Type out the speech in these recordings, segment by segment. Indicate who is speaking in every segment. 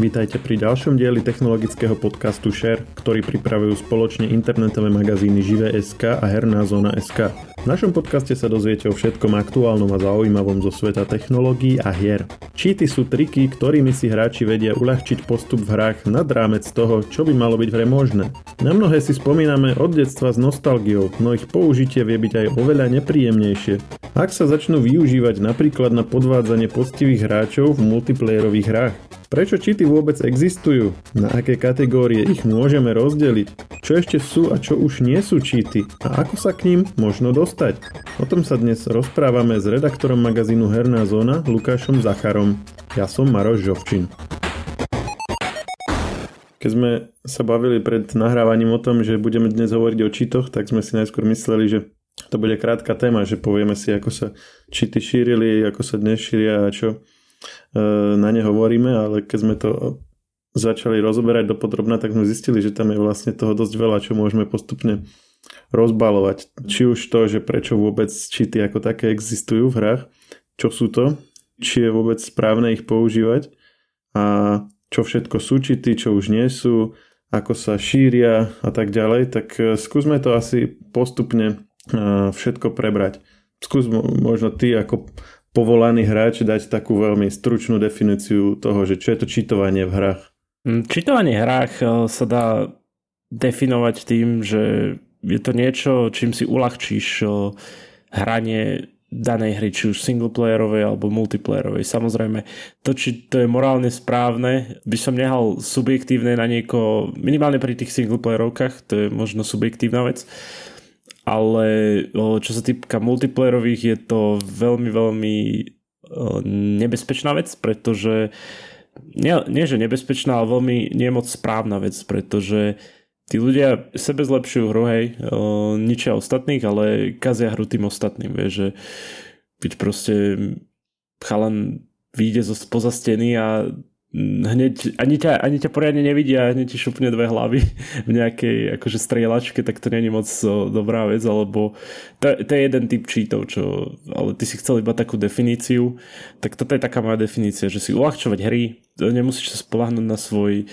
Speaker 1: Vítajte pri ďalšom dieli technologického podcastu Share, ktorý pripravujú spoločne internetové magazíny Živé.sk a Herná zóna.sk. V našom podcaste sa dozviete o všetkom aktuálnom a zaujímavom zo sveta technológií a hier. Cheaty sú triky, ktorými si hráči vedia uľahčiť postup v hrách nad rámec toho, čo by malo byť v hre možné. Na mnohé si spomíname od detstva s nostalgiou, no ich použitie vie byť aj oveľa nepríjemnejšie. Ak sa začnú využívať napríklad na podvádzanie poctivých hráčov v multiplayerových hrách. Prečo cheaty vôbec existujú? Na aké kategórie ich môžeme rozdeliť? Čo ešte sú a čo už nie sú cheaty? A ako sa k ním možno dostať? O tom sa dnes rozprávame s redaktorom magazínu Herná zóna Lukášom Zacharom. Ja som Maroš Žovčin. Keď sme sa bavili pred nahrávaním o tom, že budeme dnes hovoriť o cheatoch, tak sme si najskôr mysleli, že to bude krátka téma, že povieme si, ako sa cheaty šírili, ako sa dnes šíria a čo E, na ne hovoríme, ale keď sme to začali rozoberať do podrobna, tak sme zistili, že tam je vlastne toho dosť veľa, čo môžeme postupne rozbalovať. Či už to, že prečo vôbec cheaty ako také existujú v hrách, čo sú to, či je vôbec správne ich používať a čo všetko sú cheaty, čo už nie sú, ako sa šíria a tak ďalej, tak e, skúsme to asi postupne všetko prebrať. Skús možno ty ako povolaný hráč dať takú veľmi stručnú definíciu toho, že čo je to čítovanie v hrách?
Speaker 2: Mm, čítovanie v hrách eh, sa dá definovať tým, že je to niečo, čím si uľahčíš eh, hranie danej hry, či už singleplayerovej alebo multiplayerovej. Samozrejme, to, či to je morálne správne, by som nehal subjektívne na nieko, minimálne pri tých singleplayerovkách, to je možno subjektívna vec, ale čo sa týka multiplayerových je to veľmi, veľmi nebezpečná vec, pretože nie, nie že nebezpečná, ale veľmi nemoc správna vec, pretože tí ľudia sebe zlepšujú hru, hej, ničia ostatných, ale kazia hru tým ostatným, vieš, že keď proste chalan vyjde zo spoza steny a hneď, ani ťa, ani ťa poriadne nevidia, hneď ti šupne dve hlavy v nejakej akože strieľačke, tak to není moc dobrá vec, alebo to, to je jeden typ cheatov, čo, ale ty si chcel iba takú definíciu, tak toto je taká moja definícia, že si uľahčovať hry, nemusíš sa spolahnúť na svoj,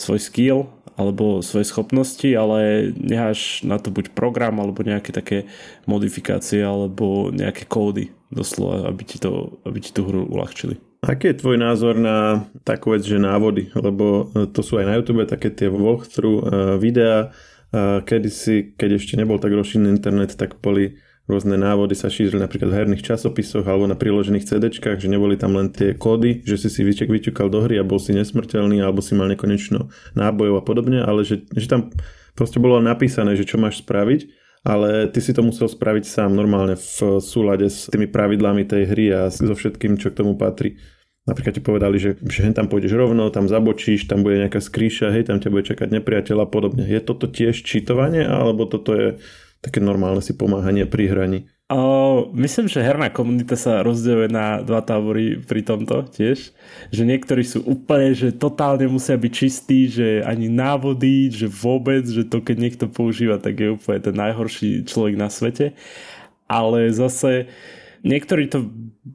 Speaker 2: svoj skill alebo svoje schopnosti, ale necháš na to buď program alebo nejaké také modifikácie alebo nejaké kódy doslova, aby ti, to, aby ti tú hru uľahčili.
Speaker 1: Aký je tvoj názor na takú vec, že návody? Lebo e, to sú aj na YouTube také tie walkthrough uh, videá. Uh, kedysi, keď ešte nebol tak rozšírený internet, tak boli rôzne návody sa šírili napríklad v herných časopisoch alebo na priložených CDčkách, že neboli tam len tie kódy, že si si vyček vyťukal do hry a bol si nesmrteľný alebo si mal nekonečno nábojov a podobne, ale že, že tam proste bolo napísané, že čo máš spraviť ale ty si to musel spraviť sám normálne v súlade s tými pravidlami tej hry a so všetkým, čo k tomu patrí. Napríklad ti povedali, že, že tam pôjdeš rovno, tam zabočíš, tam bude nejaká skríša, hej, tam ťa bude čakať nepriateľ a podobne. Je toto tiež čítovanie, alebo toto je také normálne si pomáhanie pri hraní?
Speaker 2: Myslím, že herná komunita sa rozdeľuje na dva tábory pri tomto tiež. Že niektorí sú úplne, že totálne musia byť čistí, že ani návody, že vôbec, že to keď niekto používa, tak je úplne ten najhorší človek na svete. Ale zase niektorí to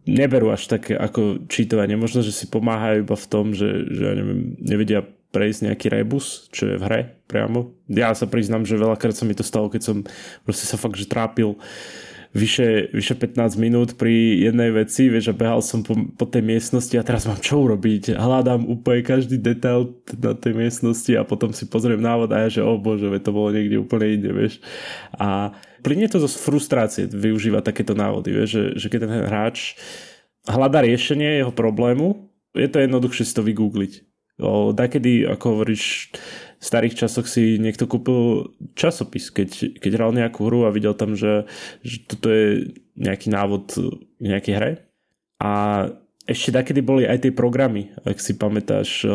Speaker 2: neberú až také ako čítovanie. Možno, že si pomáhajú iba v tom, že, že ja neviem, nevedia prejsť nejaký rebus, čo je v hre priamo. Ja sa priznám, že veľakrát sa mi to stalo, keď som proste sa fakt, že trápil vyše, vyše 15 minút pri jednej veci, vieš, a behal som po, po tej miestnosti a teraz mám čo urobiť. Hľadám úplne každý detail na tej miestnosti a potom si pozriem návod a ja, že o oh bože, to bolo niekde úplne inde, vieš. A plynie to zo frustrácie využívať takéto návody, vieš, že, že keď ten hráč hľadá riešenie jeho problému, je to jednoduchšie si to vygoogliť. O, dakedy, ako hovoríš, starých časoch si niekto kúpil časopis, keď, keď hral nejakú hru a videl tam, že, že toto je nejaký návod k nejakej hre. A ešte takedy boli aj tie programy, ak si pamätáš,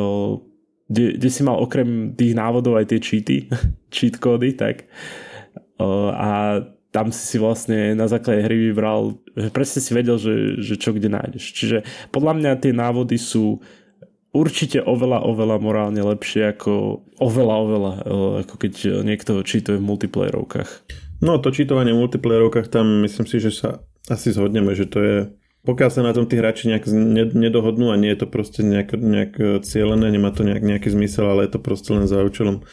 Speaker 2: kde, kde si mal okrem tých návodov aj tie cheaty, cheat kódy, tak. A tam si si vlastne na základe hry vybral, presne si vedel, že, že čo kde nájdeš. Čiže podľa mňa tie návody sú určite oveľa, oveľa morálne lepšie ako oveľa, oveľa, eh, ako keď niekto čítuje v multiplayerovkách.
Speaker 1: No to čítovanie v multiplayerovkách tam myslím si, že sa asi zhodneme, že to je pokiaľ sa na tom tí hráči nejak nedohodnú a nie je to proste nejak, nejak cieľené, nemá to nejak, nejaký zmysel, ale je to proste len za účelom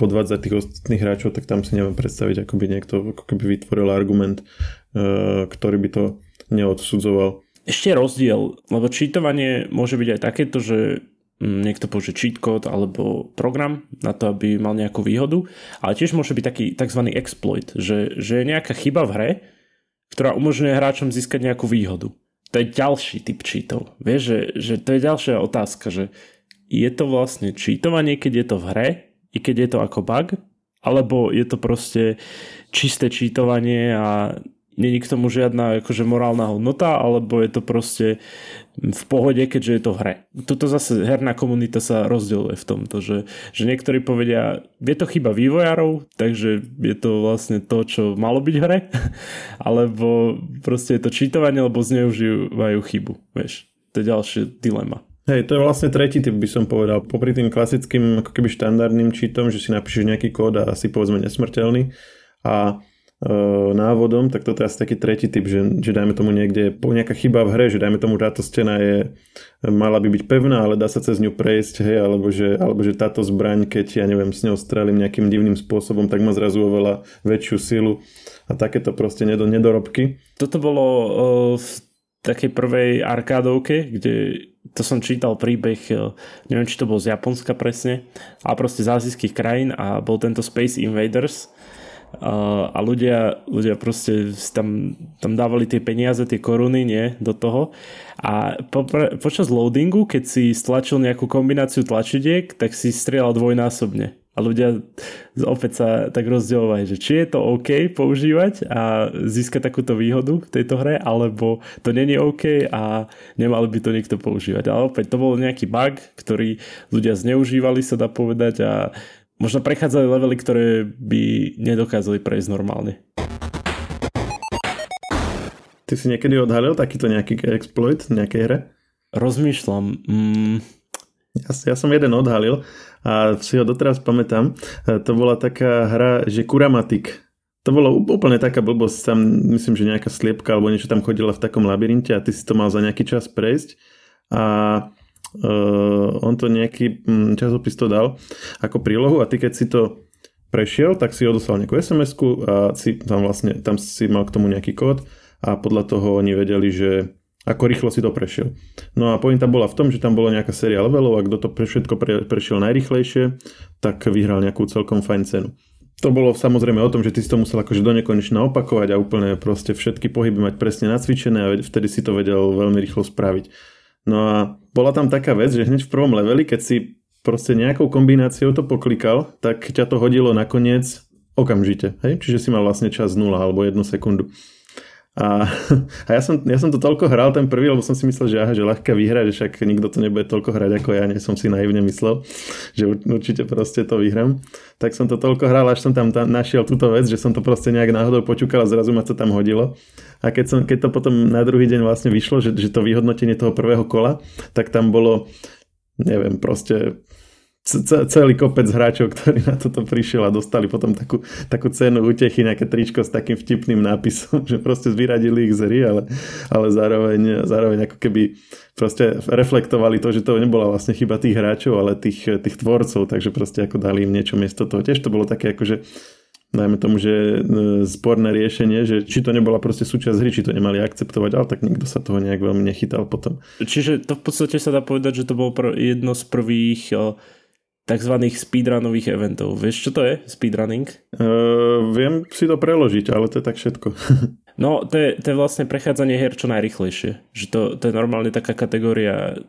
Speaker 1: podvádzať tých ostatných hráčov, tak tam si neviem predstaviť, ako by niekto ako keby vytvoril argument, uh, ktorý by to neodsudzoval.
Speaker 2: Ešte rozdiel, lebo čítovanie môže byť aj takéto, že mm, niekto použije cheat code alebo program na to, aby mal nejakú výhodu, ale tiež môže byť taký tzv. exploit, že, že je nejaká chyba v hre, ktorá umožňuje hráčom získať nejakú výhodu. To je ďalší typ cheatov. Vieš, že, že to je ďalšia otázka, že je to vlastne cheatovanie, keď je to v hre, i keď je to ako bug, alebo je to proste čisté čítovanie a není k tomu žiadna akože morálna hodnota, alebo je to proste v pohode, keďže je to hre. Toto zase herná komunita sa rozdieluje v tomto, že, že niektorí povedia, je to chyba vývojárov, takže je to vlastne to, čo malo byť v hre, alebo proste je to čítovanie, lebo zneužívajú chybu. Vieš, to je ďalšie dilema.
Speaker 1: Hej, to je vlastne tretí typ, by som povedal. Popri tým klasickým, ako keby štandardným čítom, že si napíšeš nejaký kód a si povedzme nesmrteľný a návodom, tak toto je asi taký tretí typ, že, že dajme tomu niekde nejaká chyba v hre, že dajme tomu táto stena je, mala by byť pevná, ale dá sa cez ňu prejsť, hej, alebo že, alebo že táto zbraň, keď ja neviem, s ňou strelím nejakým divným spôsobom, tak má zrazu oveľa väčšiu silu a takéto proste nedorobky.
Speaker 2: Toto bolo uh, v takej prvej arkádovke, kde to som čítal príbeh, e, neviem či to bol z Japonska presne, a proste z azijských krajín a bol tento Space Invaders a ľudia, ľudia proste tam, tam dávali tie peniaze, tie koruny, nie, do toho a po, počas loadingu, keď si stlačil nejakú kombináciu tlačidiek, tak si strieľal dvojnásobne a ľudia opäť sa tak rozdielovali, že či je to OK používať a získať takúto výhodu v tejto hre, alebo to není OK a nemali by to niekto používať. Ale opäť to bol nejaký bug, ktorý ľudia zneužívali, sa dá povedať a možno prechádzali levely, ktoré by nedokázali prejsť normálne.
Speaker 1: Ty si niekedy odhalil takýto nejaký exploit v nejakej hre?
Speaker 2: Rozmýšľam. Mm,
Speaker 1: ja, ja som jeden odhalil a si ho doteraz pamätám. E, to bola taká hra, že Kuramatik. To bolo úplne taká blbosť, tam myslím, že nejaká sliepka alebo niečo tam chodila v takom labyrinte a ty si to mal za nejaký čas prejsť a uh, on to nejaký um, časopis to dal ako prílohu a ty keď si to prešiel, tak si odoslal nejakú sms a si tam vlastne, tam si mal k tomu nejaký kód a podľa toho oni vedeli, že ako rýchlo si to prešiel. No a pointa bola v tom, že tam bola nejaká séria levelov a kto to pre všetko pre, prešiel najrychlejšie, tak vyhral nejakú celkom fajn cenu. To bolo samozrejme o tom, že ty si to musel akože do nekonečna opakovať a úplne proste všetky pohyby mať presne nacvičené a vtedy si to vedel veľmi rýchlo spraviť. No a bola tam taká vec, že hneď v prvom leveli, keď si proste nejakou kombináciou to poklikal, tak ťa to hodilo nakoniec okamžite. Hej? Čiže si mal vlastne čas 0 alebo 1 sekundu. A, a ja, som, ja som to toľko hral ten prvý, lebo som si myslel, že aha, že ľahká výhra, že však nikto to nebude toľko hrať ako ja, nie som si naivne myslel, že určite proste to vyhrám. Tak som to toľko hral, až som tam, tam našiel túto vec, že som to proste nejak náhodou počúkal a zrazu ma to tam hodilo. A keď, som, keď to potom na druhý deň vlastne vyšlo, že, že to vyhodnotenie toho prvého kola, tak tam bolo neviem, proste celý kopec hráčov, ktorí na toto prišiel a dostali potom takú, takú cenu útechy, nejaké tričko s takým vtipným nápisom, že proste vyradili ich z hry, ale, ale zároveň, zároveň ako keby proste reflektovali to, že to nebola vlastne chyba tých hráčov, ale tých, tých tvorcov, takže proste ako dali im niečo miesto toho. Tiež to bolo také akože dajme tomu, že e, sporné riešenie, že či to nebola proste súčasť hry, či to nemali akceptovať, ale tak nikto sa toho nejak veľmi nechytal potom.
Speaker 2: Čiže to v podstate sa dá povedať, že to bolo jedno z prvých tzv. speedrunových eventov. Vieš, čo to je speedrunning?
Speaker 1: Uh, viem si to preložiť, ale to je tak všetko.
Speaker 2: no, to je, to je vlastne prechádzanie her čo najrychlejšie. Že to, to je normálne taká kategória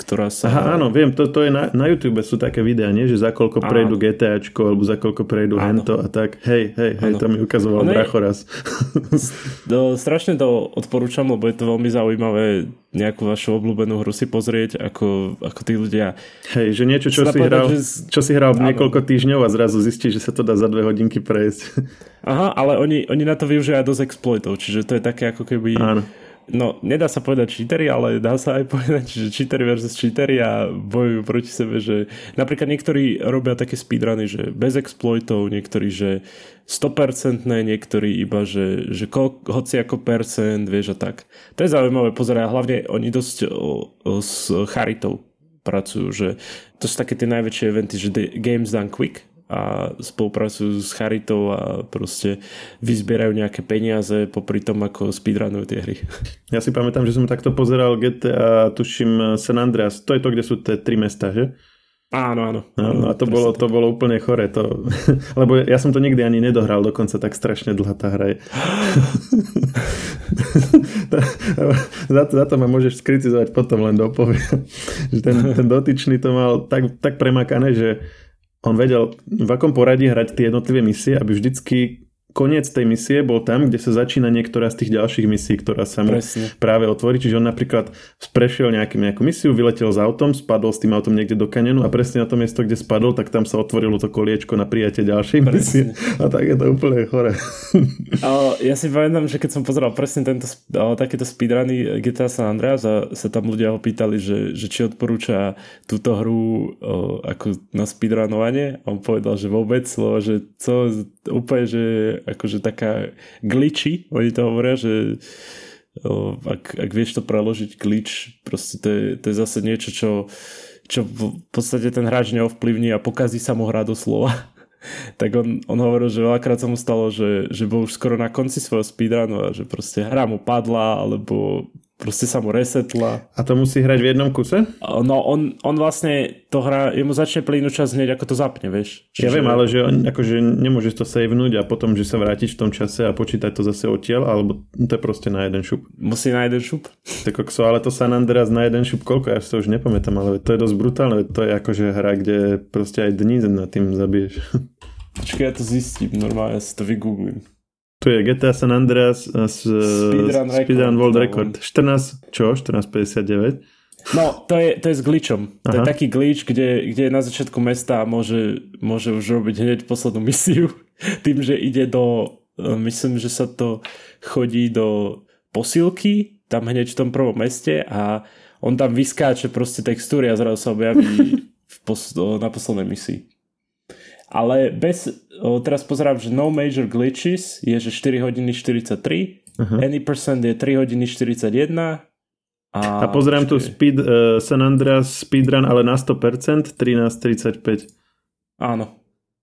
Speaker 2: ktorá sa...
Speaker 1: Aha, áno, viem, to, to je na, na YouTube sú také videá, nie? Že za koľko prejdú GTAčko, alebo za koľko prejdú áno. hento a tak. Hej, hej, hej, to mi ukazoval Bracho raz.
Speaker 2: No, strašne to odporúčam, lebo je to veľmi zaujímavé nejakú vašu obľúbenú hru si pozrieť, ako, ako tí ľudia...
Speaker 1: Hej, že niečo, čo, si hral, že... čo si hral áno. niekoľko týždňov a zrazu zistí, že sa to dá za dve hodinky prejsť.
Speaker 2: Aha, ale oni, oni na to využijú aj dosť exploitov, čiže to je také ako keby... Áno no nedá sa povedať cheatery, ale dá sa aj povedať, že cheatery versus cheatery a bojujú proti sebe, že napríklad niektorí robia také speedruny, že bez exploitov, niektorí, že 100% niektorí iba, že, že ko, hoci ako percent, vieš a tak. To je zaujímavé pozerať, hlavne oni dosť o, o, s charitou pracujú, že to sú také tie najväčšie eventy, že Games Done Quick, a spolupracujú s Charitou a proste vyzbierajú nejaké peniaze popri tom, ako speedrunujú tie hry.
Speaker 1: Ja si pamätám, že som takto pozeral GTA, tuším San Andreas, to je to, kde sú tie tri mesta, že?
Speaker 2: Áno, áno.
Speaker 1: No, a to bolo, to bolo úplne chore. To, lebo ja som to nikdy ani nedohral, dokonca tak strašne dlhá tá hra je. za, to, za to ma môžeš skritizovať potom, len dopoviem. že ten, ten dotyčný to mal tak, tak premakané, že on vedel v akom poradí hrať tie jednotlivé misie, aby vždycky koniec tej misie bol tam, kde sa začína niektorá z tých ďalších misií, ktorá sa mu Presne. práve otvorí. Čiže on napríklad prešiel nejaký, nejakú misiu, vyletel s autom, spadol s tým autom niekde do kanenu a presne na to miesto, kde spadol, tak tam sa otvorilo to koliečko na prijatie ďalšej presne. misie. A tak je to úplne chore.
Speaker 2: ja si pamätám, že keď som pozeral presne tento, takéto speedruny GTA San Andreas a sa tam ľudia ho pýtali, že, že či odporúča túto hru o, ako na speedrunovanie, on povedal, že vôbec, lebo že co, úplne, že akože taká glitchy, oni to hovoria, že ak, ak vieš to preložiť glitch, proste to je, to je zase niečo, čo, čo v podstate ten hráč neovplyvní a pokazí sa mu hra doslova. tak on, on hovoril, že veľakrát sa mu stalo, že, že bol už skoro na konci svojho speedrunu a že proste hra mu padla, alebo proste sa mu resetla.
Speaker 1: A to musí hrať v jednom kuse?
Speaker 2: No on, on vlastne to hrá, jemu začne plynúť čas hneď ako to zapne, vieš.
Speaker 1: Čiže... Ja viem, ale že on, akože nemôžeš to savenúť a potom, že sa vrátiť v tom čase a počítať to zase odtiaľ, alebo to je proste na jeden šup.
Speaker 2: Musí na jeden šup?
Speaker 1: Tak kokso, ale to San Andreas na jeden šup koľko, ja si to už nepamätám, ale to je dosť brutálne, to je akože hra, kde proste aj dní na tým zabiješ.
Speaker 2: Počkaj, ja to zistím, normálne ja si to vygooglím.
Speaker 1: Tu je GTA San Andreas s Speedrun, Speedrun World Record. 14, čo? 14.59.
Speaker 2: No, to je, to je s glitchom. To Aha. je taký glitch, kde, kde na začiatku mesta môže, môže už robiť hneď poslednú misiu. Tým, že ide do... E, myslím, že sa to chodí do posilky, tam hneď v tom prvom meste a on tam vyskáče proste textúry a zrazu sa objaví v pos- na poslednej misii. Ale bez, o, teraz pozerám, že no major glitches je, že 4 hodiny 43, uh-huh. any percent je 3 hodiny 41
Speaker 1: a, a pozerám tu speed, uh, San Andreas speedrun, ale na 100%, 13.35.
Speaker 2: Áno.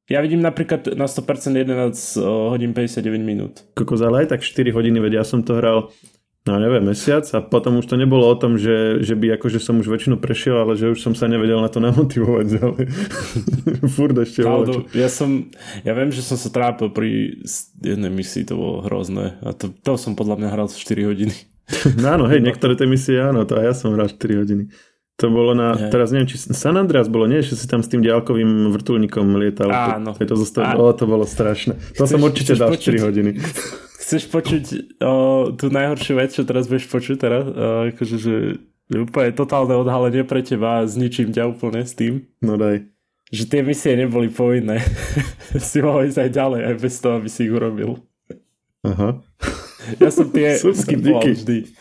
Speaker 2: Ja vidím napríklad na 100% 11 hodín 59 minút.
Speaker 1: Kokos, ale aj tak 4 hodiny, vedia, ja som to hral no neviem, mesiac a potom už to nebolo o tom, že, že by akože som už väčšinu prešiel, ale že už som sa nevedel na to namotivovať ďalej. Furt ešte
Speaker 2: Kaldo, ja som, ja viem, že som sa trápil pri jednej misii, to bolo hrozné a to, to som podľa mňa hral 4 hodiny.
Speaker 1: no áno, hej, niektoré tie misie áno, to aj ja som hral 4 hodiny. To bolo na, yeah. teraz neviem, či San Andreas bolo, nie, že si tam s tým ďalkovým vrtulníkom lietal. Áno. To, to, zostalo, to bolo strašné. To chceš, som určite dal počuť, 4 hodiny.
Speaker 2: Chceš počuť o, tú najhoršiu vec, čo teraz budeš počuť teraz? O, akože, že, že úplne totálne odhalenie pre teba a zničím ťa úplne s tým.
Speaker 1: No daj.
Speaker 2: Že tie misie neboli povinné. si mohol ísť aj ďalej, aj bez toho, aby si ich urobil.
Speaker 1: Aha.
Speaker 2: Ja som tie skipoval vždy.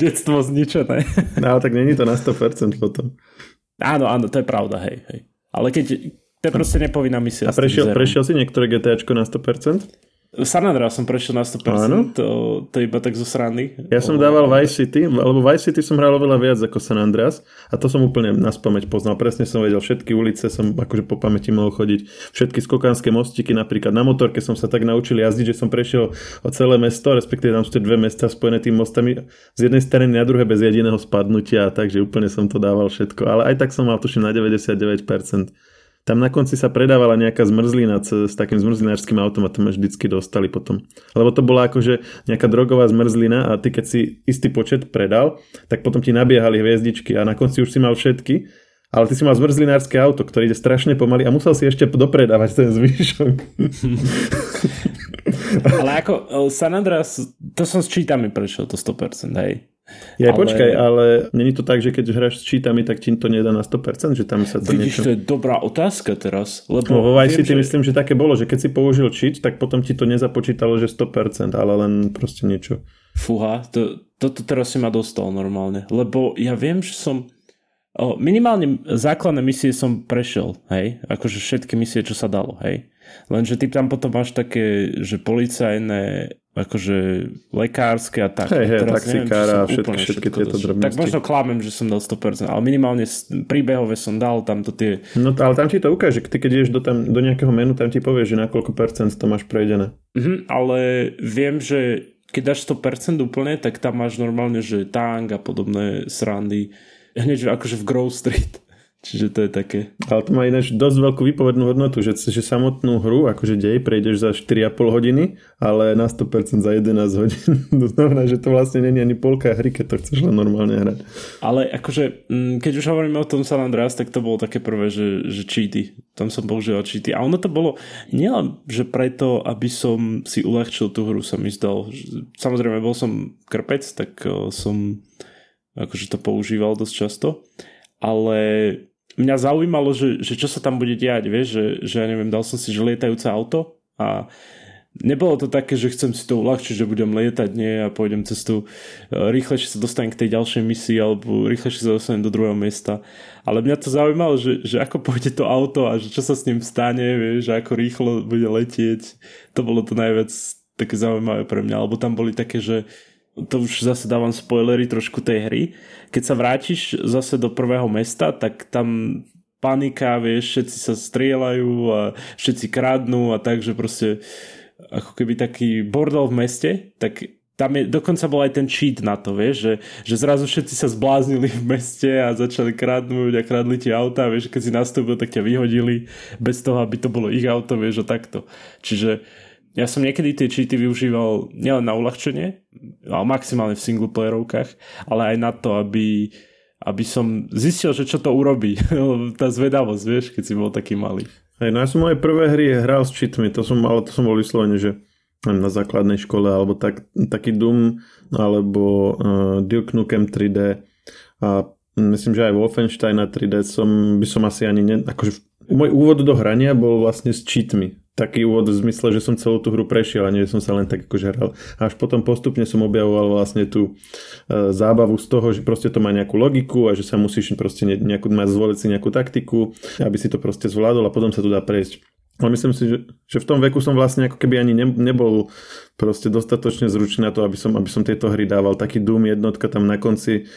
Speaker 2: Detstvo zničené.
Speaker 1: No, tak není to na 100% potom.
Speaker 2: Áno, áno, to je pravda, hej, hej. Ale keď, to je proste nepovinná misia.
Speaker 1: A prešiel, prešiel si niektoré GTAčko na 100%?
Speaker 2: San Andreas som prešiel na 100%, Áno. to, to iba tak zo strany.
Speaker 1: Ja som dával Vice City, lebo Vice City som hral oveľa viac ako San Andreas a to som úplne na spameť poznal. Presne som vedel, všetky ulice som akože po pamäti mohol chodiť, všetky skokanské mostiky, napríklad na motorke som sa tak naučil jazdiť, že som prešiel o celé mesto, respektíve tam sú tie dve mesta spojené tým mostami z jednej strany na druhé bez jediného spadnutia, takže úplne som to dával všetko. Ale aj tak som mal tuším na 99%. Tam na konci sa predávala nejaká zmrzlina s, takým zmrzlinárským automatom vždycky dostali potom. Lebo to bola akože nejaká drogová zmrzlina a ty keď si istý počet predal, tak potom ti nabiehali hviezdičky a na konci už si mal všetky ale ty si mal zmrzlinárske auto, ktoré ide strašne pomaly a musel si ešte dopredávať ten zvyšok.
Speaker 2: Ale ako San Andreas, to som s čítami prešiel, to 100%, hej.
Speaker 1: Ja ale... počkaj, ale není to tak, že keď hráš s cheatami, tak ti to nedá na 100%, že tam sa to
Speaker 2: Vidíš, niečo... to je dobrá otázka teraz. Lebo
Speaker 1: no, vo Vice City že... myslím, že také bolo, že keď si použil cheat, tak potom ti to nezapočítalo, že 100%, ale len proste niečo.
Speaker 2: Fúha, to, toto teraz si ma dostal normálne. Lebo ja viem, že som... O, minimálne základné misie som prešiel, hej? Akože všetky misie, čo sa dalo, hej? Lenže ty tam potom máš také, že policajné akože lekárske a tak.
Speaker 1: Hej, hej, taxikára a všetky, všetky tieto drobnosti.
Speaker 2: Tak možno klamem, že som dal 100%, ale minimálne príbehové som dal tam to tie...
Speaker 1: No ale tam ti to ukáže, ty keď ideš do, tam, do nejakého menu, tam ti povie, že na koľko percent to máš prejdené.
Speaker 2: Mhm, ale viem, že keď dáš 100% úplne, tak tam máš normálne, že tank a podobné srandy. Hneď akože v Grove Street. Čiže to je také.
Speaker 1: Ale to má ináč dosť veľkú výpovednú hodnotu, že, že samotnú hru, akože dej, prejdeš za 4,5 hodiny, ale na 100% za 11 hodín. to znamená, že to vlastne není ani polka hry, keď to chceš len normálne hrať.
Speaker 2: Ale akože, mm, keď už hovoríme o tom San Andreas, tak to bolo také prvé, že, že cheaty. Tam som používal cheaty. A ono to bolo nielen, že preto, aby som si uľahčil tú hru, sa mi zdal. Samozrejme, bol som krpec, tak som akože to používal dosť často. Ale mňa zaujímalo, že, že čo sa tam bude diať, vieš, že, že ja neviem, dal som si, že lietajúce auto a nebolo to také, že chcem si to uľahčiť, že budem lietať, nie, a pôjdem cez tú, e, rýchlejšie sa dostanem k tej ďalšej misii, alebo rýchlejšie sa dostanem do druhého miesta. Ale mňa to zaujímalo, že, že ako pôjde to auto a že čo sa s ním stane, vieš, že ako rýchlo bude letieť. To bolo to najviac také zaujímavé pre mňa, alebo tam boli také, že to už zase dávam spoilery trošku tej hry. Keď sa vrátiš zase do prvého mesta, tak tam panika, vieš, všetci sa strieľajú a všetci kradnú a tak, že proste ako keby taký bordel v meste, tak tam je, dokonca bol aj ten cheat na to, vieš, že, že zrazu všetci sa zbláznili v meste a začali kradnúť a kradli tie auta, vieš, keď si nastúpil, tak ťa vyhodili bez toho, aby to bolo ich auto, vieš, a takto. Čiže ja som niekedy tie cheaty využíval nielen na uľahčenie, ale maximálne v singleplayerovkách, ale aj na to, aby, aby som zistil, že čo to urobí. Tá zvedavosť, vieš, keď si bol taký malý.
Speaker 1: Hej, no ja som moje prvé hry hral s cheatmi, to som, ale to som bol vyslovene, že na základnej škole, alebo tak, taký Doom, alebo uh, Duke Nukem 3D a myslím, že aj Wolfenstein na 3D som, by som asi ani ne, akože môj úvod do hrania bol vlastne s cheatmi taký úvod v zmysle, že som celú tú hru prešiel a nie som sa len tak akože hral. A až potom postupne som objavoval vlastne tú e, zábavu z toho, že proste to má nejakú logiku a že sa musíš proste nejakú, mať zvoliť si nejakú taktiku, aby si to proste zvládol a potom sa tu dá prejsť. Ale myslím si, že, že v tom veku som vlastne ako keby ani ne, nebol proste dostatočne zručný na to, aby som, aby som tieto hry dával. Taký Doom jednotka tam na konci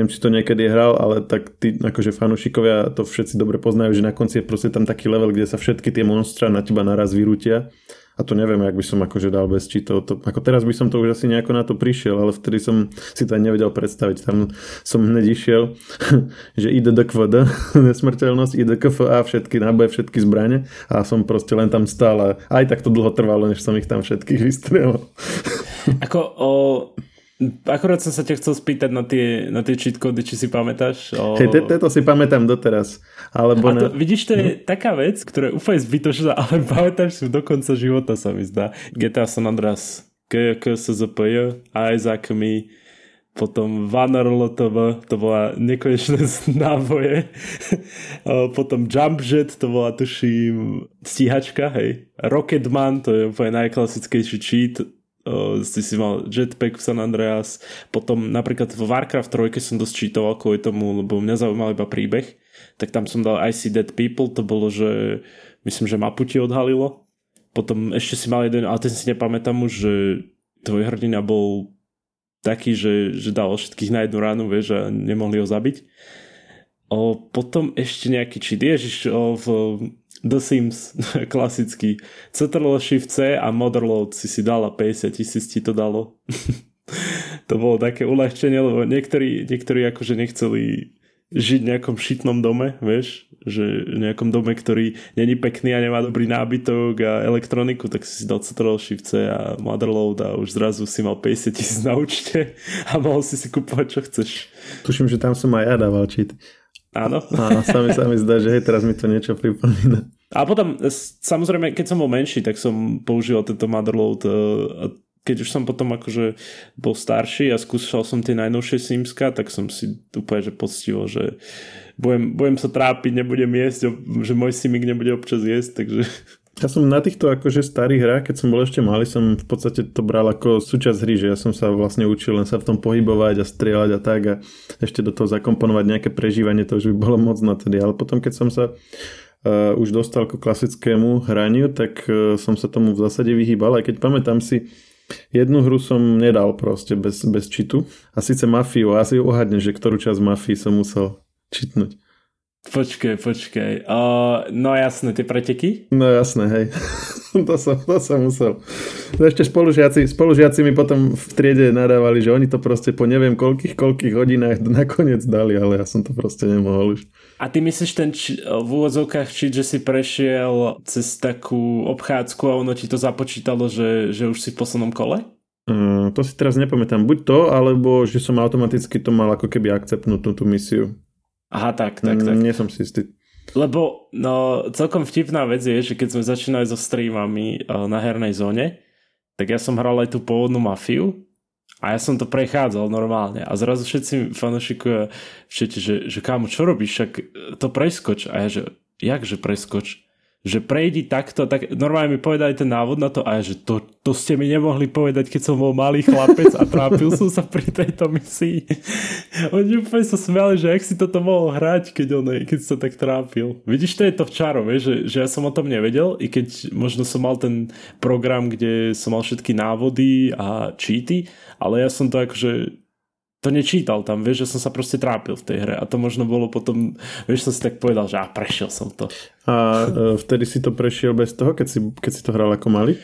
Speaker 1: neviem, či to niekedy hral, ale tak tí akože fanúšikovia to všetci dobre poznajú, že na konci je proste tam taký level, kde sa všetky tie monstra na teba naraz vyrútia a to neviem, ak by som akože dal bez čítov. To, ako teraz by som to už asi nejako na to prišiel, ale vtedy som si to aj nevedel predstaviť. Tam som hneď išiel, že ide do kvd, nesmrteľnosť, ide KFA, všetky náboje, všetky zbrane a som proste len tam stál a aj tak to dlho trvalo, než som ich tam všetkých vystrelil.
Speaker 2: Ako o, Akorát som sa ťa chcel spýtať na tie, na tie cheat kódy, či si pamätáš. O...
Speaker 1: Hej, to si pamätám doteraz. Alebo
Speaker 2: to, na... Vidíš, to je hm. taká vec, ktorá je úplne zbytočná, ale pamätáš si do konca života sa mi zdá. GTA San Andreas, KKSZPJ, Isaac Me, potom Vanarlotov, to bola nekonečné náboje, potom Jumpjet, to bola tuším stíhačka, hej. Rocketman, to je úplne najklasickejší cheat, uh, si si mal jetpack v San Andreas, potom napríklad v Warcraft 3 som dosť čítoval kvôli tomu, lebo mňa zaujímal iba príbeh, tak tam som dal I See Dead People, to bolo, že myslím, že mapu ti odhalilo. Potom ešte si mal jeden, ale ten si nepamätám už, že tvoj hrdina bol taký, že, že dal všetkých na jednu ránu, vieš, a nemohli ho zabiť. O, potom ešte nejaký cheat, ježiš, o, v The Sims, klasický. Ctrl Shift C a Motherload si si dala 50 tisíc ti to dalo. to bolo také uľahčenie, lebo niektorí, niektorí akože nechceli žiť v nejakom šitnom dome, vieš, že v nejakom dome, ktorý není pekný a nemá dobrý nábytok a elektroniku, tak si dal Ctrl Shift C a Motherload a už zrazu si mal 50 tisíc na účte a mohol si si kúpovať, čo chceš.
Speaker 1: Tuším, že tam som aj ja dával cheat.
Speaker 2: Áno.
Speaker 1: Áno, sa mi, sa mi zdá, že hej, teraz mi to niečo pripomína.
Speaker 2: A potom, samozrejme, keď som bol menší, tak som používal tento Motherload. E, keď už som potom akože bol starší a skúšal som tie najnovšie Simska, tak som si úplne že poctivo, že budem, budem sa trápiť, nebudem jesť, že môj Simik nebude občas jesť, takže...
Speaker 1: Ja som na týchto akože starých hrách, keď som bol ešte malý, som v podstate to bral ako súčasť hry, že ja som sa vlastne učil len sa v tom pohybovať a strieľať a tak a ešte do toho zakomponovať nejaké prežívanie, to už by bolo moc na tedy. Ale potom, keď som sa uh, už dostal k klasickému hraniu, tak uh, som sa tomu v zásade vyhýbal, aj keď pamätám si, Jednu hru som nedal proste bez, bez čitu. A síce Mafiu. Asi uhadne, že ktorú časť Mafii som musel čitnúť.
Speaker 2: Počkej, počkej. Uh, no jasné, tie preteky?
Speaker 1: No jasné, hej. to, som, to som musel. Ešte spolužiaci, spolužiaci mi potom v triede nadávali, že oni to proste po neviem koľkých, koľkých hodinách nakoniec dali, ale ja som to proste nemohol už.
Speaker 2: A ty myslíš ten či, v úvodzovkách či, že si prešiel cez takú obchádzku a ono ti to započítalo, že, že už si v poslednom kole?
Speaker 1: Uh, to si teraz nepamätám. Buď to, alebo že som automaticky to mal ako keby akceptnúť tú misiu.
Speaker 2: Aha, tak, tak, tak.
Speaker 1: Nie som si istý.
Speaker 2: Lebo no, celkom vtipná vec je, že keď sme začínali so streamami uh, na hernej zóne, tak ja som hral aj tú pôvodnú mafiu a ja som to prechádzal normálne a zrazu všetci fanúšikovia všetci, že, že kámo, čo robíš, však to preskoč a ja, že jakže preskoč? Že prejdi takto, tak normálne mi povedali ten návod na to a ja, že to, to ste mi nemohli povedať, keď som bol malý chlapec a trápil som sa pri tejto misii. Oni úplne sa smiali, že ak si toto mohol hrať, keď, on, keď sa tak trápil. Vidíš, to je to v čaro, že, že ja som o tom nevedel, i keď možno som mal ten program, kde som mal všetky návody a cheaty, ale ja som to akože to nečítal tam, vieš, že som sa proste trápil v tej hre a to možno bolo potom, vieš, som si tak povedal, že a prešiel som to.
Speaker 1: A e, vtedy si to prešiel bez toho, keď si, keď si to hral ako malý?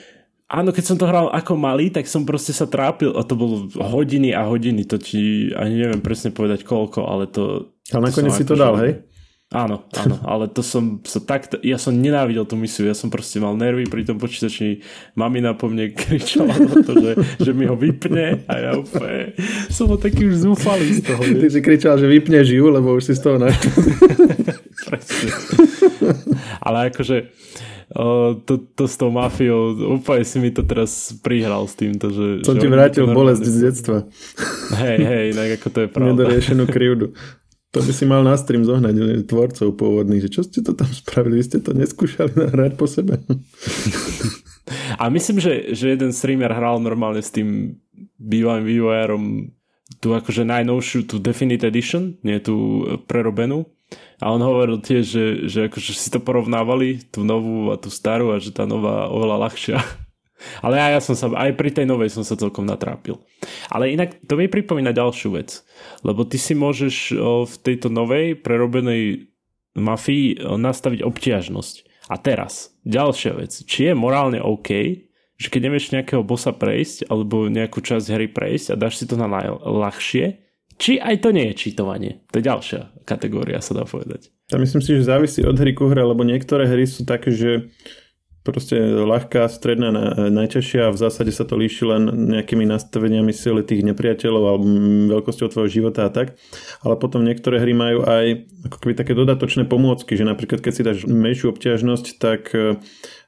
Speaker 2: Áno, keď som to hral ako malý, tak som proste sa trápil a to bolo hodiny a hodiny, to ti ani neviem presne povedať koľko, ale to...
Speaker 1: Ale nakoniec si to dal, hej?
Speaker 2: Áno, áno, ale to som sa tak, ja som nenávidel tú misiu, ja som proste mal nervy pri tom počítači, mamina po mne kričala na to, že, že mi ho vypne a ja úplne som ho taký už zúfalý z toho.
Speaker 1: Ty si kričal, že vypne žiu, lebo už si z toho naštvaný.
Speaker 2: ale akože to, to s tou mafiou, úplne si mi to teraz prihral s týmto, že...
Speaker 1: Som
Speaker 2: že
Speaker 1: ti vrátil bolesť z detstva.
Speaker 2: Hej, hej, tak ako to je pravda.
Speaker 1: Nedoriešenú krivdu. To by si mal na stream zohnať tvorcov pôvodných, že čo ste to tam spravili, vy ste to neskúšali nahrať po sebe.
Speaker 2: A myslím, že, že jeden streamer hral normálne s tým bývalým vývojárom tú akože najnovšiu, tú Definite Edition, nie tú prerobenú. A on hovoril tiež, že, že akože si to porovnávali, tú novú a tú starú a že tá nová oveľa ľahšia. Ale ja, ja som sa, aj pri tej novej som sa celkom natrápil. Ale inak to mi pripomína ďalšiu vec. Lebo ty si môžeš v tejto novej prerobenej mafii nastaviť obťažnosť. A teraz, ďalšia vec. Či je morálne OK, že keď nevieš nejakého bossa prejsť, alebo nejakú časť hry prejsť a dáš si to na najľahšie, či aj to nie je čítovanie. To je ďalšia kategória, sa dá povedať.
Speaker 1: Ja myslím si, že závisí od hry ku hre, lebo niektoré hry sú také, že proste ľahká, stredná, najťažšia a v zásade sa to líši len nejakými nastaveniami sily tých nepriateľov alebo veľkosťou tvojho života a tak. Ale potom niektoré hry majú aj ako keby také dodatočné pomôcky, že napríklad keď si dáš menšiu obťažnosť, tak e,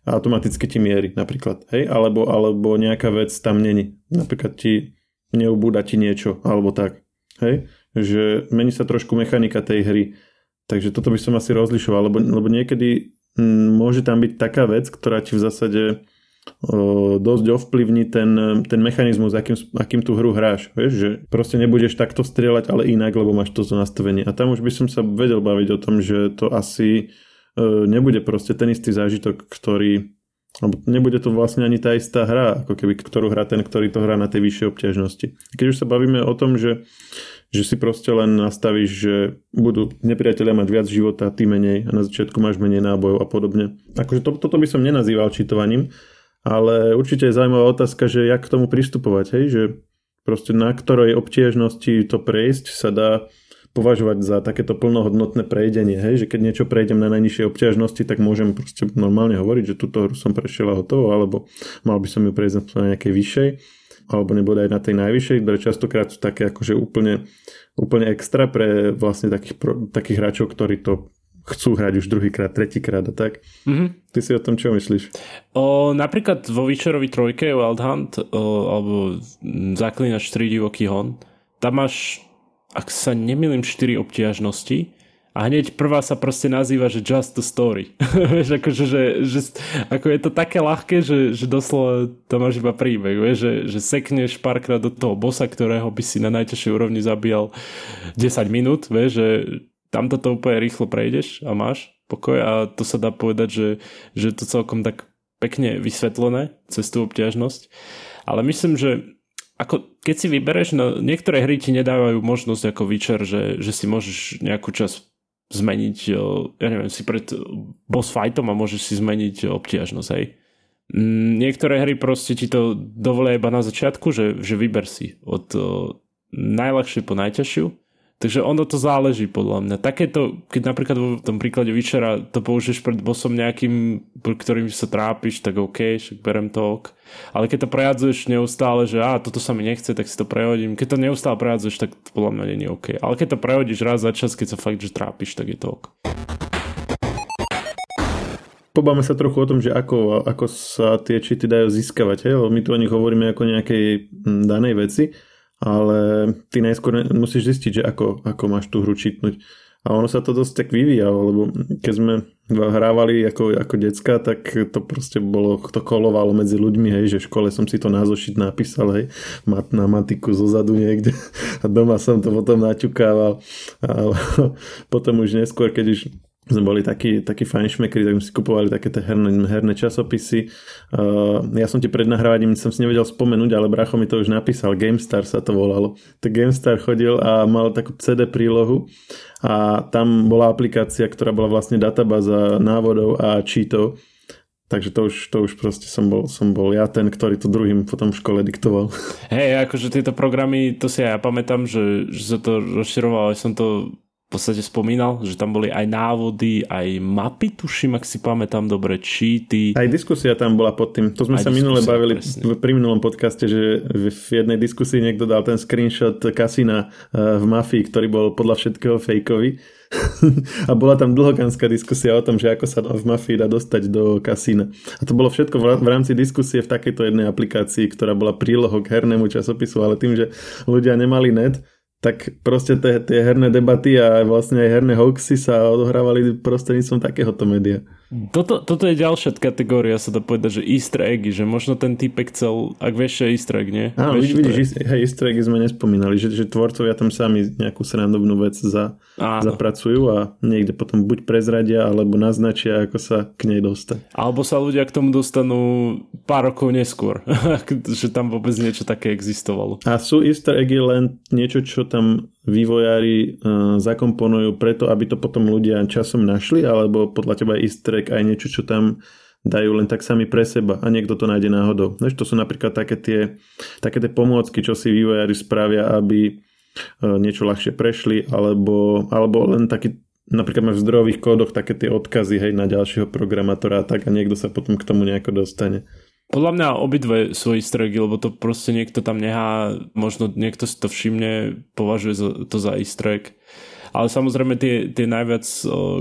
Speaker 1: automaticky ti mierí napríklad, hej, alebo, alebo nejaká vec tam není. Napríklad ti neubúda ti niečo, alebo tak, hej, že mení sa trošku mechanika tej hry. Takže toto by som asi rozlišoval, lebo, lebo niekedy môže tam byť taká vec, ktorá ti v zásade dosť ovplyvní ten, ten mechanizmus, akým, akým tú hru hráš. Vieš, že proste nebudeš takto strieľať, ale inak, lebo máš to nastavenie. A tam už by som sa vedel baviť o tom, že to asi nebude proste ten istý zážitok, ktorý nebude to vlastne ani tá istá hra, ako keby, ktorú hrá ten, ktorý to hrá na tej vyššej obťažnosti. Keď už sa bavíme o tom, že že si proste len nastavíš, že budú nepriatelia mať viac života, ty menej a na začiatku máš menej nábojov a podobne. Akože to, toto by som nenazýval čitovaním, ale určite je zaujímavá otázka, že jak k tomu pristupovať, hej, že proste na ktorej obtiežnosti to prejsť sa dá považovať za takéto plnohodnotné prejdenie, hej, že keď niečo prejdem na najnižšej obťažnosti, tak môžem proste normálne hovoriť, že túto hru som prešiel a hotovo, alebo mal by som ju prejsť na nejakej vyššej alebo nebude aj na tej najvyššej, ktoré častokrát sú také akože úplne, úplne extra pre vlastne takých, takých hráčov, ktorí to chcú hrať už druhýkrát, tretíkrát a tak. Mm-hmm. Ty si o tom čo myslíš?
Speaker 2: O, napríklad vo Witcherovi trojke Wild Hunt o, alebo Zaklinač 3 divoký hon, tam máš, ak sa nemýlim, 4 obtiažnosti a hneď prvá sa proste nazýva, že just the story. vieš, akože, že, že, ako je to také ľahké, že, že doslova to máš iba príbeh, vieš, že, že sekneš párkrát do toho bossa, ktorého by si na najťažšej úrovni zabíjal 10 minút, vieš, že tam to úplne rýchlo prejdeš a máš pokoj a to sa dá povedať, že, že to celkom tak pekne vysvetlené cez tú obťažnosť. Ale myslím, že ako keď si vybereš, no niektoré hry ti nedávajú možnosť ako Witcher, že, že si môžeš nejakú čas zmeniť, ja neviem, si pred boss fightom a môžeš si zmeniť obtiažnosť, hej. Mm, niektoré hry proste ti to dovolia iba na začiatku, že, že vyber si od najľahšie po najťažšiu Takže ono to záleží podľa mňa. Takéto, keď napríklad v tom príklade Witchera to použiješ pred bosom nejakým, ktorým sa trápiš, tak OK, však berem to ok. Ale keď to prejadzuješ neustále, že a toto sa mi nechce, tak si to prehodím. Keď to neustále prejadzuješ, tak to podľa mňa nie je OK. Ale keď to prehodíš raz za čas, keď sa fakt, že trápiš, tak je to ok.
Speaker 1: Pobáme sa trochu o tom, že ako, ako sa tie čity dajú získavať. Hej? My tu o nich hovoríme ako nejakej danej veci ale ty najskôr musíš zistiť, že ako, ako máš tú hru čitnúť. A ono sa to dosť tak vyvíjalo, lebo keď sme hrávali ako, ako decka, tak to proste bolo, to kolovalo medzi ľuďmi, hej, že v škole som si to na zošit napísal, hej, mat, na matiku zozadu niekde. A doma som to potom naťukával. A potom už neskôr, keď už sme boli takí, takí fajnšmekri, tak sme si kupovali také tie herné, herné časopisy. Uh, ja som ti pred nahrávaním som si nevedel spomenúť, ale bracho mi to už napísal, GameStar sa to volalo. Tak GameStar chodil a mal takú CD prílohu a tam bola aplikácia, ktorá bola vlastne databáza návodov a cheatov. Takže to už, to už proste som bol, som bol ja ten, ktorý to druhým potom v škole diktoval.
Speaker 2: Hej, akože tieto programy, to si ja pamätám, že, že sa to rozširovalo, som to v podstate spomínal, že tam boli aj návody, aj mapy, tuším, ak si pamätám dobre, cheaty.
Speaker 1: Aj diskusia tam bola pod tým. To sme aj sa minule bavili presne. pri minulom podcaste, že v jednej diskusii niekto dal ten screenshot kasína eh, v Mafii, ktorý bol podľa všetkého fejkový. a bola tam dlhokánska diskusia o tom, že ako sa v Mafii dá dostať do kasína. A to bolo všetko v rámci diskusie v takejto jednej aplikácii, ktorá bola prílohou k hernému časopisu, ale tým, že ľudia nemali net, tak proste tie, tie herné debaty a vlastne aj herné hoaxy sa odohrávali prostredníctvom takéhoto média.
Speaker 2: Toto, toto je ďalšia kategória, sa dá povedať, že easter eggy, že možno ten typek chcel, ak vieš, že easter egg, nie?
Speaker 1: Áno, vieš, vidíš, hej, easter eggy sme nespomínali, že, že tvorcovia tam sami nejakú srandovnú vec za, zapracujú a niekde potom buď prezradia, alebo naznačia, ako sa k nej dostať.
Speaker 2: Alebo sa ľudia k tomu dostanú pár rokov neskôr, že tam vôbec niečo také existovalo.
Speaker 1: A sú easter eggy len niečo, čo tam vývojári uh, zakomponujú preto, aby to potom ľudia časom našli, alebo podľa teba je easter egg aj niečo, čo tam dajú len tak sami pre seba a niekto to nájde náhodou. Než to sú napríklad také tie, také tie pomôcky, čo si vývojári spravia, aby uh, niečo ľahšie prešli, alebo, alebo len taký napríklad máš v zdrojových kódoch také tie odkazy hej, na ďalšieho programátora a tak a niekto sa potom k tomu nejako dostane.
Speaker 2: Podľa mňa obidve sú easter eggy, lebo to proste niekto tam nechá, možno niekto si to všimne, považuje to za easter egg. Ale samozrejme tie, tie najviac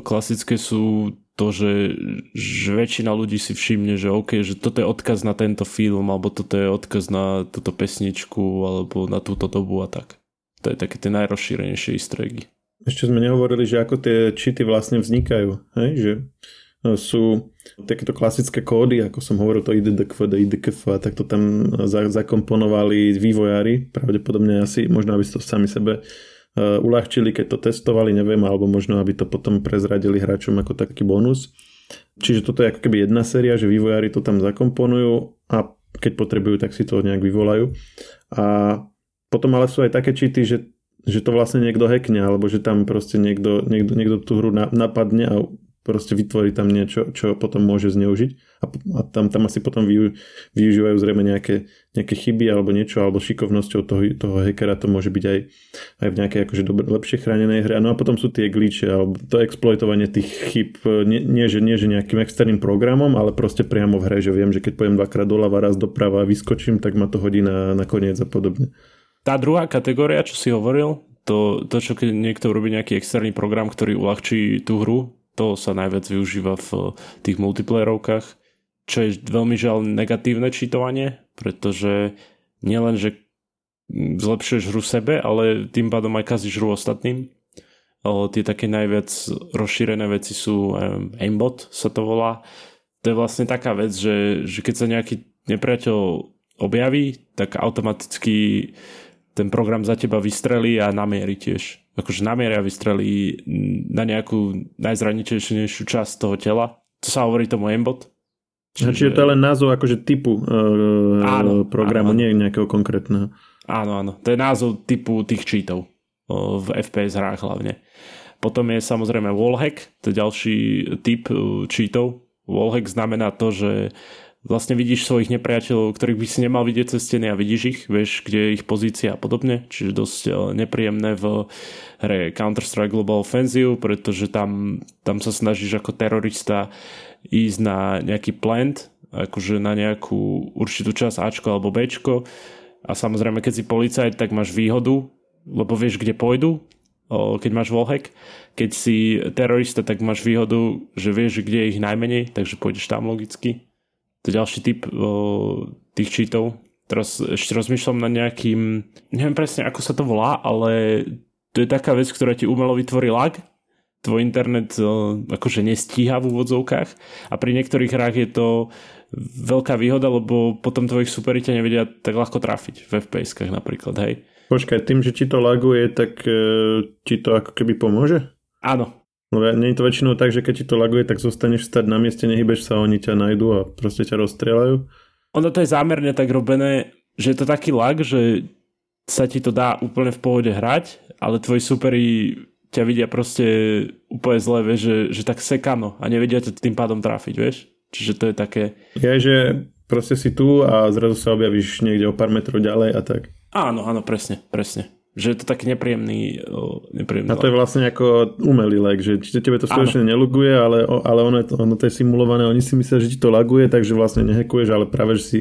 Speaker 2: klasické sú to, že, že väčšina ľudí si všimne, že OK, že toto je odkaz na tento film, alebo toto je odkaz na túto pesničku, alebo na túto dobu a tak. To je také tie najrozšírenejšie easter eggy.
Speaker 1: Ešte sme nehovorili, že ako tie čity vlastne vznikajú. Hej? Že sú takéto klasické kódy, ako som hovoril, to IDDQF, IDKF, tak to tam zakomponovali vývojári, pravdepodobne asi, možno aby to sami sebe e, uľahčili, keď to testovali, neviem, alebo možno aby to potom prezradili hráčom ako taký bonus. Čiže toto je ako keby jedna séria, že vývojári to tam zakomponujú a keď potrebujú, tak si to nejak vyvolajú. A potom ale sú aj také čity, že že to vlastne niekto hackne, alebo že tam proste niekto, niekto, niekto tú hru napadne a proste vytvorí tam niečo, čo potom môže zneužiť a, a tam, tam asi potom využ, využívajú zrejme nejaké, nejaké chyby alebo niečo, alebo šikovnosťou toho, toho hackera to môže byť aj, aj v nejakej akože dobre, lepšie chránenej hre. No a potom sú tie glitche alebo to exploitovanie tých chyb, nie, nie, že, nie že nejakým externým programom, ale proste priamo v hre, že viem, že keď pojem dvakrát doľava, raz doprava a vyskočím, tak ma to hodí na, na koniec a podobne.
Speaker 2: Tá druhá kategória, čo si hovoril, to, to čo keď niekto robí nejaký externý program, ktorý uľahčí tú hru, to sa najviac využíva v tých multiplayerovkách, čo je veľmi žiaľ negatívne čítovanie, pretože nielen, že zlepšuješ hru sebe, ale tým pádom aj kazíš hru ostatným. O, tie také najviac rozšírené veci sú um, aimbot sa to volá. To je vlastne taká vec, že, že keď sa nejaký nepriateľ objaví, tak automaticky ten program za teba vystrelí a namierí tiež akože namieria vystrelí na nejakú najzraniteľnejšiu časť toho tela. To sa hovorí tomu aimbot.
Speaker 1: Čiže, Čiže to je len názov akože typu uh, áno, programu, áno. nie nejakého konkrétneho.
Speaker 2: Áno, áno. To je názov typu tých cheatov uh, v FPS hrách hlavne. Potom je samozrejme wallhack, to je ďalší typ uh, cheatov. Wallhack znamená to, že vlastne vidíš svojich nepriateľov, ktorých by si nemal vidieť cez steny a vidíš ich, vieš, kde je ich pozícia a podobne, čiže dosť eh, nepríjemné v hre Counter-Strike Global Offensive, pretože tam, tam sa snažíš ako terorista ísť na nejaký plant, akože na nejakú určitú časť Ačko alebo Bčko a samozrejme keď si policajt, tak máš výhodu, lebo vieš, kde pôjdu, keď máš wallhack. Keď si terorista, tak máš výhodu, že vieš, kde je ich najmenej, takže pôjdeš tam logicky. To ďalší typ o, tých cheatov. Teraz ešte rozmýšľam na nejakým, neviem presne ako sa to volá, ale to je taká vec, ktorá ti umelo vytvorí lag. Tvoj internet o, akože nestíha v úvodzovkách a pri niektorých hrách je to veľká výhoda, lebo potom tvojich superi ťa nevedia tak ľahko trafiť v FPS-kách napríklad, hej.
Speaker 1: Počkaj, tým, že ti to laguje, tak e, ti to ako keby pomôže?
Speaker 2: Áno,
Speaker 1: No nie je to väčšinou tak, že keď ti to laguje, tak zostaneš stať na mieste, nehybeš sa, oni ťa nájdú a proste ťa rozstrelajú.
Speaker 2: Ono to je zámerne tak robené, že je to taký lag, že sa ti to dá úplne v pohode hrať, ale tvoji superi ťa vidia proste úplne zle, vieš, že, že tak sekano a nevedia ťa tým pádom trafiť, vieš. Čiže to je také...
Speaker 1: Je, že proste si tu a zrazu sa objavíš niekde o pár metrov ďalej a tak.
Speaker 2: Áno, áno, presne, presne že je to taký nepríjemný, nepríjemný
Speaker 1: A to je vlastne ako umelý lag, že či tebe to skutočne neluguje, ale, ale ono, je to, ono to je simulované, oni si myslia, že ti to laguje, takže vlastne nehekuješ, ale práve, že si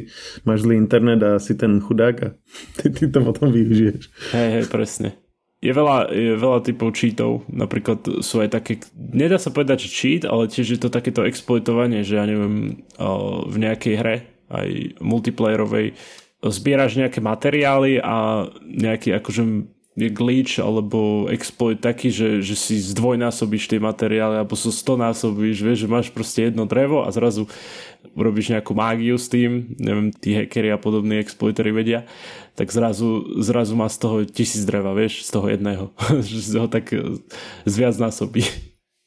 Speaker 1: máš zlý internet a si ten chudák a ty, ty to potom využiješ.
Speaker 2: Hej, hej, presne. Je veľa, je veľa typov cheatov, napríklad sú aj také, nedá sa povedať, že cheat, ale tiež je to takéto exploitovanie, že ja neviem, v nejakej hre, aj multiplayerovej, zbieraš nejaké materiály a nejaký akože je glitch alebo exploit taký, že, že si zdvojnásobíš tie materiály alebo so stonásobíš, vieš, že máš proste jedno drevo a zrazu urobíš nejakú mágiu s tým, neviem, tí hackeri a podobní exploitery vedia, tak zrazu, zrazu má z toho tisíc dreva, vieš, z toho jedného, že ho tak zviac násobí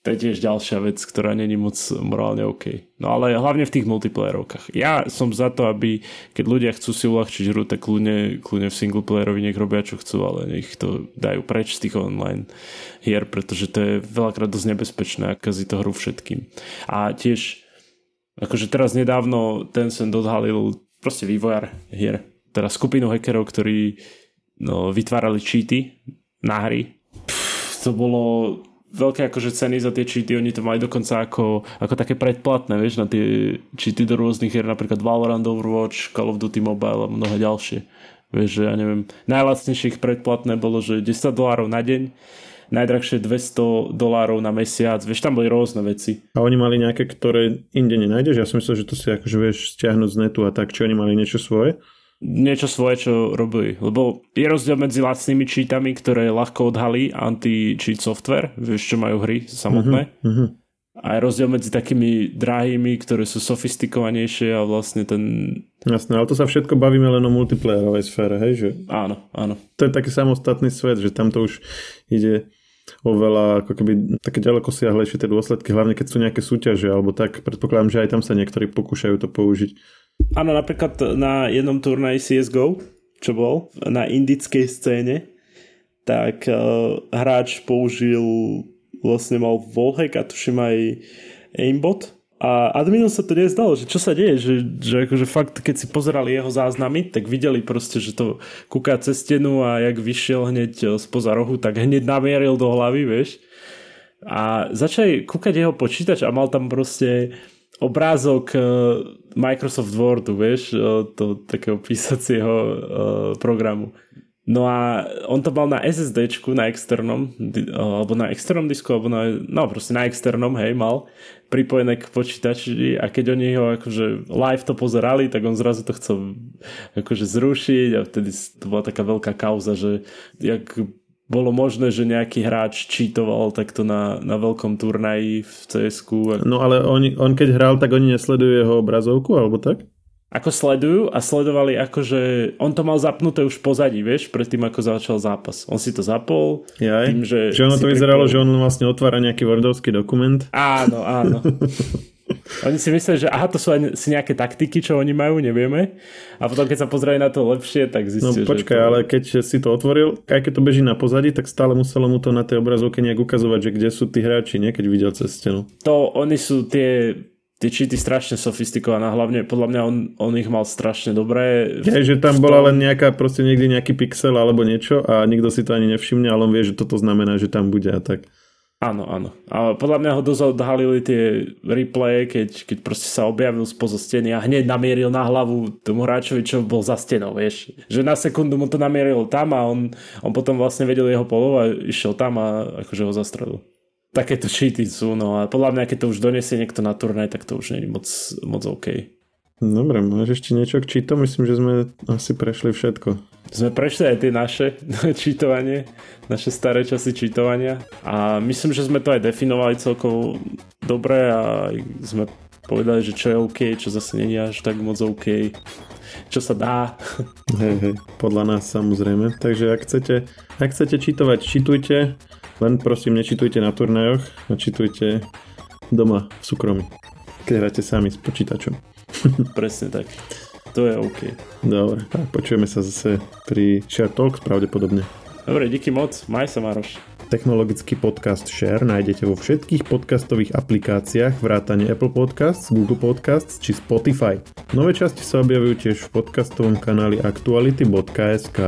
Speaker 2: to je tiež ďalšia vec, ktorá není moc morálne OK. No ale hlavne v tých multiplayerovkách. Ja som za to, aby keď ľudia chcú si uľahčiť hru, tak kľudne, kľudne v singleplayerovi nech robia čo chcú, ale nech to dajú preč z tých online hier, pretože to je veľakrát dosť nebezpečné a kazí to hru všetkým. A tiež akože teraz nedávno ten sem odhalil proste vývojar hier, teda skupinu hackerov, ktorí no, vytvárali cheaty na hry. Pff, to bolo veľké akože ceny za tie cheaty, oni to mali dokonca ako, ako také predplatné, vieš, na tie cheaty do rôznych hier, napríklad Valorant, Overwatch, Call of Duty Mobile a mnohé ďalšie. Vieš, že ja neviem, najlacnejších predplatné bolo, že 10 dolárov na deň, najdrahšie 200 dolárov na mesiac, vieš, tam boli rôzne veci.
Speaker 1: A oni mali nejaké, ktoré inde nenájdeš? Ja som myslel, že to si akože vieš stiahnuť z netu a tak, či oni mali niečo svoje?
Speaker 2: Niečo svoje, čo robili. Lebo je rozdiel medzi lacnými cheatami, ktoré ľahko odhalí anti-cheat software, vieš, čo majú hry samotné. Uh-huh. A je rozdiel medzi takými drahými, ktoré sú sofistikovanejšie a vlastne ten...
Speaker 1: Jasné, ale to sa všetko bavíme len o multiplayerovej sfére, hej? Že...
Speaker 2: Áno, áno.
Speaker 1: To je taký samostatný svet, že tam to už ide oveľa ako keby také ďaleko siahlejšie tie dôsledky, hlavne keď sú nejaké súťaže alebo tak, predpokladám, že aj tam sa niektorí pokúšajú to použiť.
Speaker 2: Áno, napríklad na jednom turnaji CSGO, čo bol na indickej scéne, tak uh, hráč použil vlastne mal wallhack a tuším aj aimbot a adminu sa to nezdalo, že čo sa deje, že, že akože fakt, keď si pozerali jeho záznamy, tak videli proste, že to kúka cez stenu a jak vyšiel hneď e, spoza rohu, tak hneď namieril do hlavy, vieš. A začali kúkať jeho počítač a mal tam proste obrázok e, Microsoft Wordu, vieš, e, to takého písacieho e, programu. No a on to mal na SSDčku, na externom, alebo na externom disku, alebo na, no proste na externom, hej, mal pripojené k počítači a keď oni ho akože live to pozerali, tak on zrazu to chcel akože zrušiť a vtedy to bola taká veľká kauza, že jak bolo možné, že nejaký hráč čítoval takto na, na veľkom turnaji v cs
Speaker 1: No ale on, on keď hral, tak oni nesledujú jeho obrazovku, alebo tak?
Speaker 2: ako sledujú a sledovali akože on to mal zapnuté už pozadí, vieš, predtým ako začal zápas. On si to zapol.
Speaker 1: Jaj, tým, že, že ono to vyzeralo, pripol... že on vlastne otvára nejaký wordovský dokument.
Speaker 2: Áno, áno. Oni si myslia, že aha, to sú aj si nejaké taktiky, čo oni majú, nevieme. A potom, keď sa pozerajú na to lepšie, tak zistia,
Speaker 1: No počkaj, to... ale keď si to otvoril, aj keď to beží na pozadí, tak stále muselo mu to na tej obrazovke nejak ukazovať, že kde sú tí hráči, nie? Keď videl cez stenu.
Speaker 2: To oni sú tie tie cheaty strašne sofistikované, hlavne podľa mňa on, on ich mal strašne dobré.
Speaker 1: Ja, že tam bola len nejaká, proste niekde nejaký pixel alebo niečo a nikto si to ani nevšimne, ale on vie, že toto znamená, že tam bude a tak.
Speaker 2: Áno, áno. A podľa mňa ho dosť odhalili tie replaye, keď, keď proste sa objavil spoza steny a hneď namieril na hlavu tomu hráčovi, čo bol za stenou, vieš. Že na sekundu mu to namieril tam a on, on potom vlastne vedel jeho polov a išiel tam a akože ho zastrelil takéto cheaty sú, no a podľa mňa, keď to už donesie niekto na turnaj, tak to už je moc, moc OK.
Speaker 1: Dobre, máš ešte niečo k cheatom? Myslím, že sme asi prešli všetko.
Speaker 2: Sme prešli aj tie naše cheatovanie, naše staré časy cheatovania a myslím, že sme to aj definovali celkovo dobre a sme povedali, že čo je OK, čo zase není až tak moc OK, čo sa dá.
Speaker 1: Hej, hej, podľa nás samozrejme. Takže ak chcete, ak chcete cheatovať, cheatujte len prosím, nečitujte na turnajoch a čitujte doma v súkromí. Keď hráte sami s počítačom.
Speaker 2: Presne tak. To je OK.
Speaker 1: Dobre, a počujeme sa zase pri Share Talks pravdepodobne.
Speaker 2: Dobre, díky moc. Maj sa, Maroš.
Speaker 1: Technologický podcast Share nájdete vo všetkých podcastových aplikáciách vrátane Apple Podcasts, Google Podcasts či Spotify. Nové časti sa objavujú tiež v podcastovom kanáli aktuality.sk.